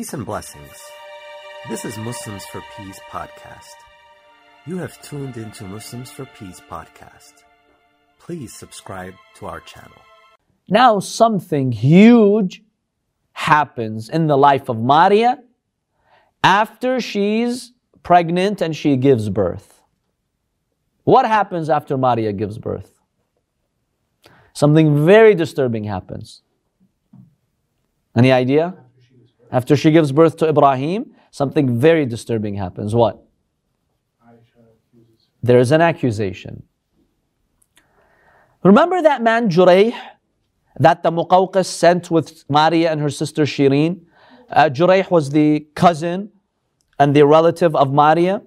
Peace and blessings. This is Muslims for Peace podcast. You have tuned into Muslims for Peace podcast. Please subscribe to our channel. Now, something huge happens in the life of Maria after she's pregnant and she gives birth. What happens after Maria gives birth? Something very disturbing happens. Any idea? After she gives birth to Ibrahim, something very disturbing happens. What? There is an accusation. Remember that man Jurayh that the Muqawqis sent with Maria and her sister Shireen? Uh, Jurayh was the cousin and the relative of Maria.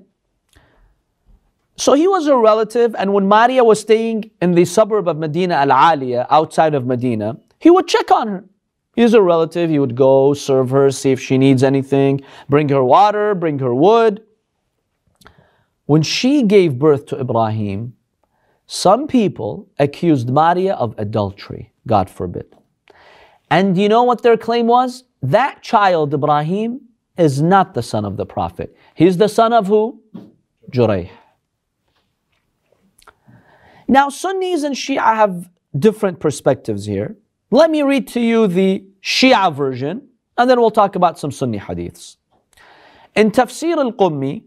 So he was a relative, and when Maria was staying in the suburb of Medina Al Aliya, outside of Medina, he would check on her. He's a relative, he would go serve her, see if she needs anything, bring her water, bring her wood. When she gave birth to Ibrahim, some people accused Maria of adultery, God forbid. And you know what their claim was? That child, Ibrahim, is not the son of the Prophet. He's the son of who? Jurayh. Now, Sunnis and Shia have different perspectives here. Let me read to you the Shia version, and then we'll talk about some Sunni hadiths. In Tafsir al-Qummi,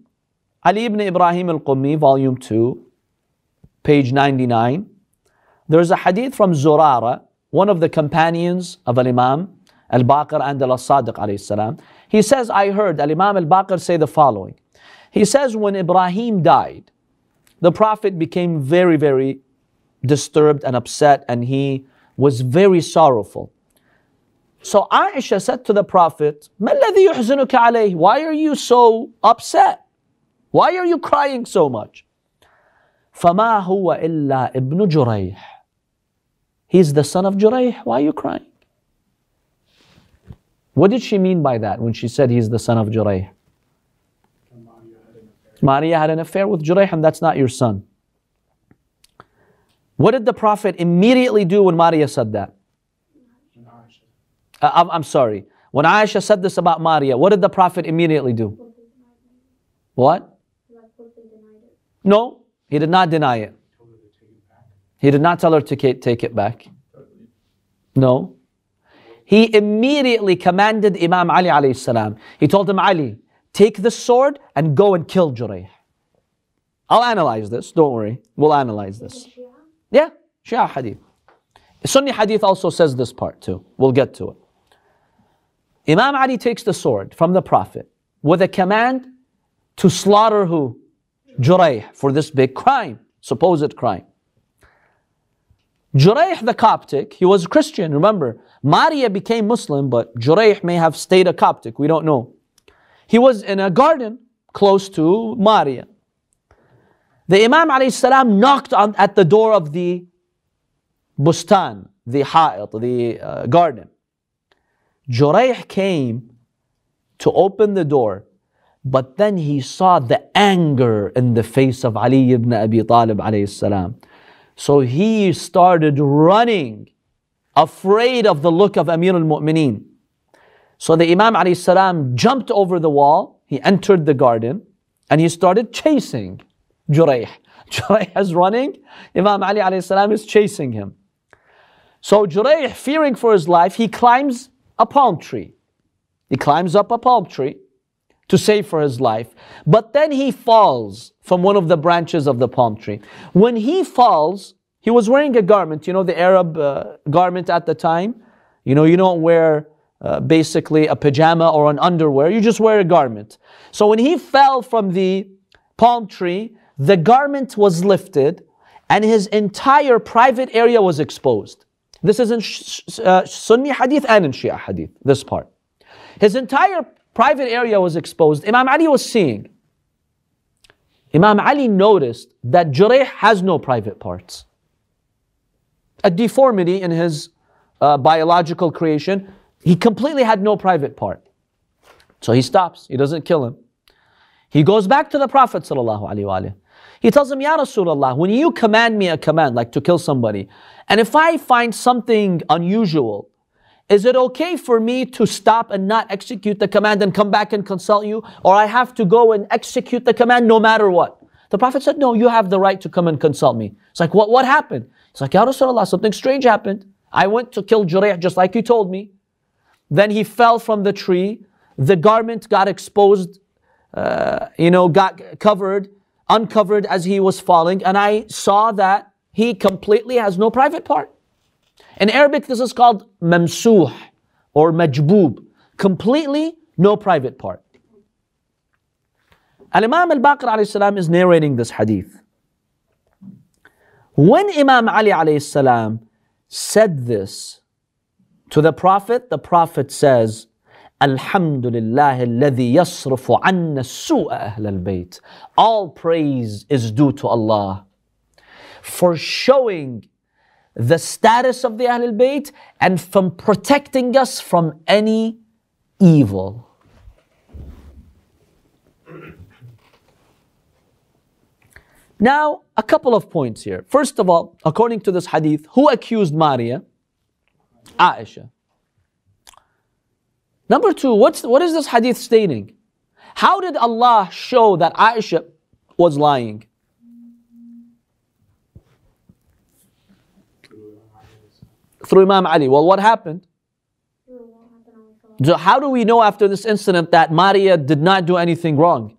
Ali ibn Ibrahim al-Qummi, volume 2, page 99, there's a hadith from Zurara, one of the companions of Al-Imam al-Baqir and al-Sadiq alayhi salam. He says, I heard Al-Imam al-Baqir say the following. He says, when Ibrahim died, the Prophet became very, very disturbed and upset, and he was very sorrowful. So Aisha said to the Prophet, Why are you so upset? Why are you crying so much? فما هو إلا ابن جريح. He's the son of Jurayh. Why are you crying? What did she mean by that when she said he's the son of Jurayh? Maria had an affair with Jurayh and that's not your son. What did the Prophet immediately do when Maria said that? Uh, I'm, I'm sorry. When Aisha said this about Maria, what did the Prophet immediately do? What? No, he did not deny it. He did not tell her to take it back. No. He immediately commanded Imam Ali alayhi salam. He told him, Ali, take the sword and go and kill Jurayh. I'll analyze this, don't worry. We'll analyze this. Yeah, Shia hadith. Sunni hadith also says this part too. We'll get to it. Imam Ali takes the sword from the Prophet with a command to slaughter who? Jurayh for this big crime, supposed crime. Jurayh the Coptic, he was a Christian, remember. Maria became Muslim, but Jurayh may have stayed a Coptic, we don't know. He was in a garden close to Maria. The Imam salam knocked on, at the door of the bustan, the ha'it, the uh, garden. Jurayh came to open the door, but then he saw the anger in the face of Ali ibn Abi Talib alayhi salam. So he started running, afraid of the look of Amir al-Mu'mineen. So the Imam alayhi salam jumped over the wall, he entered the garden, and he started chasing Jurayh. Jurayh is running, Imam Ali alayhi salam is chasing him. So Jurayh, fearing for his life, he climbs a palm tree. He climbs up a palm tree to save for his life. But then he falls from one of the branches of the palm tree. When he falls, he was wearing a garment, you know, the Arab uh, garment at the time. You know, you don't wear uh, basically a pajama or an underwear, you just wear a garment. So when he fell from the palm tree, the garment was lifted and his entire private area was exposed. This is in uh, Sunni hadith and in Shia hadith, this part. His entire private area was exposed. Imam Ali was seeing. Imam Ali noticed that Jurayh has no private parts. A deformity in his uh, biological creation. He completely had no private part. So he stops. He doesn't kill him. He goes back to the Prophet He tells him, Ya Rasulullah, when you command me a command, like to kill somebody, and if I find something unusual is it okay for me to stop and not execute the command and come back and consult you? Or I have to go and execute the command no matter what? The Prophet said, No, you have the right to come and consult me. It's like, What, what happened? It's like, Ya Rasulullah, something strange happened. I went to kill Jurayh just like you told me. Then he fell from the tree. The garment got exposed, uh, you know, got covered, uncovered as he was falling. And I saw that he completely has no private part. In Arabic, this is called mamsuh or majboob. Completely no private part. Al Imam al Baqir salam is narrating this hadith. When Imam Ali salam said this to the Prophet, the Prophet says, Alhamdulillah alladhi yasrufu anna su'a ahl al-bayt. All praise is due to Allah for showing the status of the Ahlul Bayt and from protecting us from any evil. Now, a couple of points here. First of all, according to this hadith, who accused Maria? Aisha. Number two, what's, what is this hadith stating? How did Allah show that Aisha was lying? through Imam Ali. Well, what happened? So how do we know after this incident that Maria did not do anything wrong?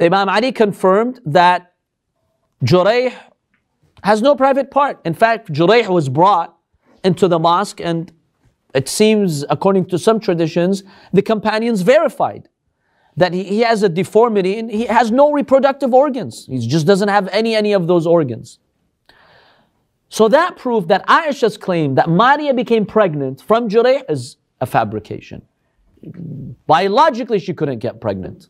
Imam Ali confirmed that Jurayh has no private part. In fact, Jurayh was brought into the mosque and it seems, according to some traditions, the companions verified that he, he has a deformity and he has no reproductive organs. He just doesn't have any, any of those organs. So that proved that Aisha's claim that Maria became pregnant from Jurayh is a fabrication. Biologically, she couldn't get pregnant.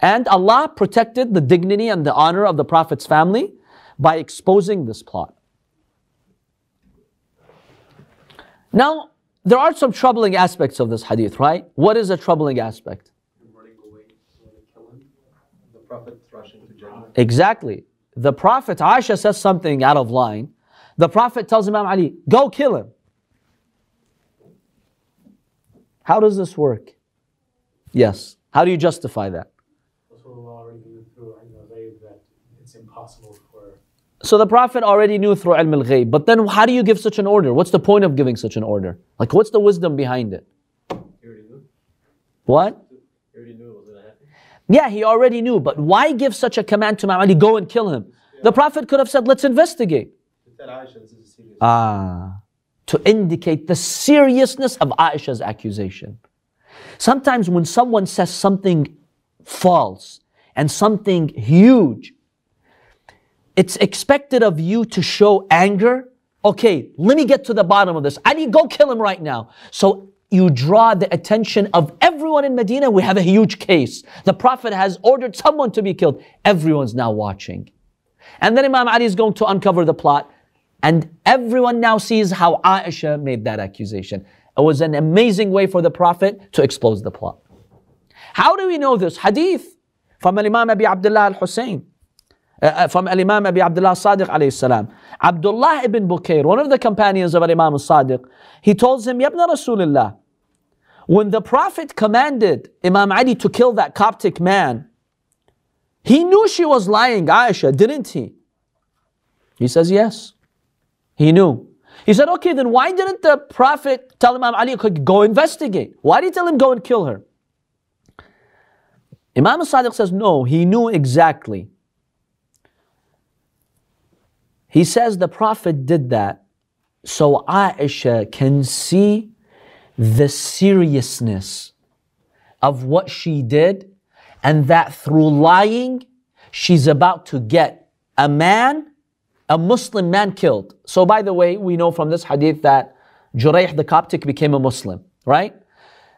And Allah protected the dignity and the honor of the Prophet's family by exposing this plot. Now, there are some troubling aspects of this hadith, right? What is a troubling aspect? Exactly the Prophet, Aisha says something out of line. The Prophet tells Imam Ali, go kill him. How does this work? Yes. How do you justify that? So the Prophet already knew through ilm al ghayb. But then how do you give such an order? What's the point of giving such an order? Like what's the wisdom behind it? What? He yeah, he already knew, but why give such a command to Ali, go and kill him? The Prophet could have said, let's investigate. Ah, to indicate the seriousness of Aisha's accusation. Sometimes when someone says something false and something huge, it's expected of you to show anger. Okay, let me get to the bottom of this. I need go kill him right now. So you draw the attention of everyone in Medina. We have a huge case. The Prophet has ordered someone to be killed. Everyone's now watching. And then Imam Ali is going to uncover the plot. And everyone now sees how Aisha made that accusation. It was an amazing way for the Prophet to expose the plot. How do we know this? Hadith from Imam Abi Abdullah al-Hussein. Uh, uh, from Imam Abi Abdullah Sadiq alayhi salam. Abdullah ibn Bukair, one of the companions of Imam Sadiq, he told him, Yabna Rasulullah, when the Prophet commanded Imam Ali to kill that Coptic man, he knew she was lying, Aisha, didn't he? He says, Yes. He knew. He said, Okay, then why didn't the Prophet tell Imam Ali, to go investigate? Why did he tell him go and kill her? Imam Sadiq says, No, he knew exactly. He says the Prophet did that so Aisha can see the seriousness of what she did and that through lying, she's about to get a man, a Muslim man killed. So, by the way, we know from this hadith that Jurayh the Coptic became a Muslim, right?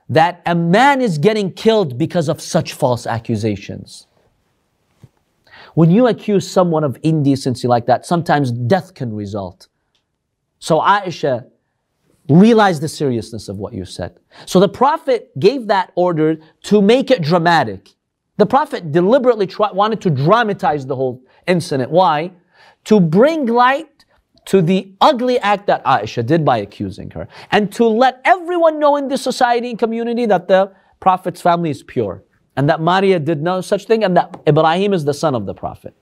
That a man is getting killed because of such false accusations. When you accuse someone of indecency like that, sometimes death can result. So Aisha realized the seriousness of what you said. So the Prophet gave that order to make it dramatic. The Prophet deliberately wanted to dramatize the whole incident. Why? To bring light to the ugly act that Aisha did by accusing her, and to let everyone know in this society and community that the Prophet's family is pure, and that Maria did no such thing, and that Ibrahim is the son of the Prophet.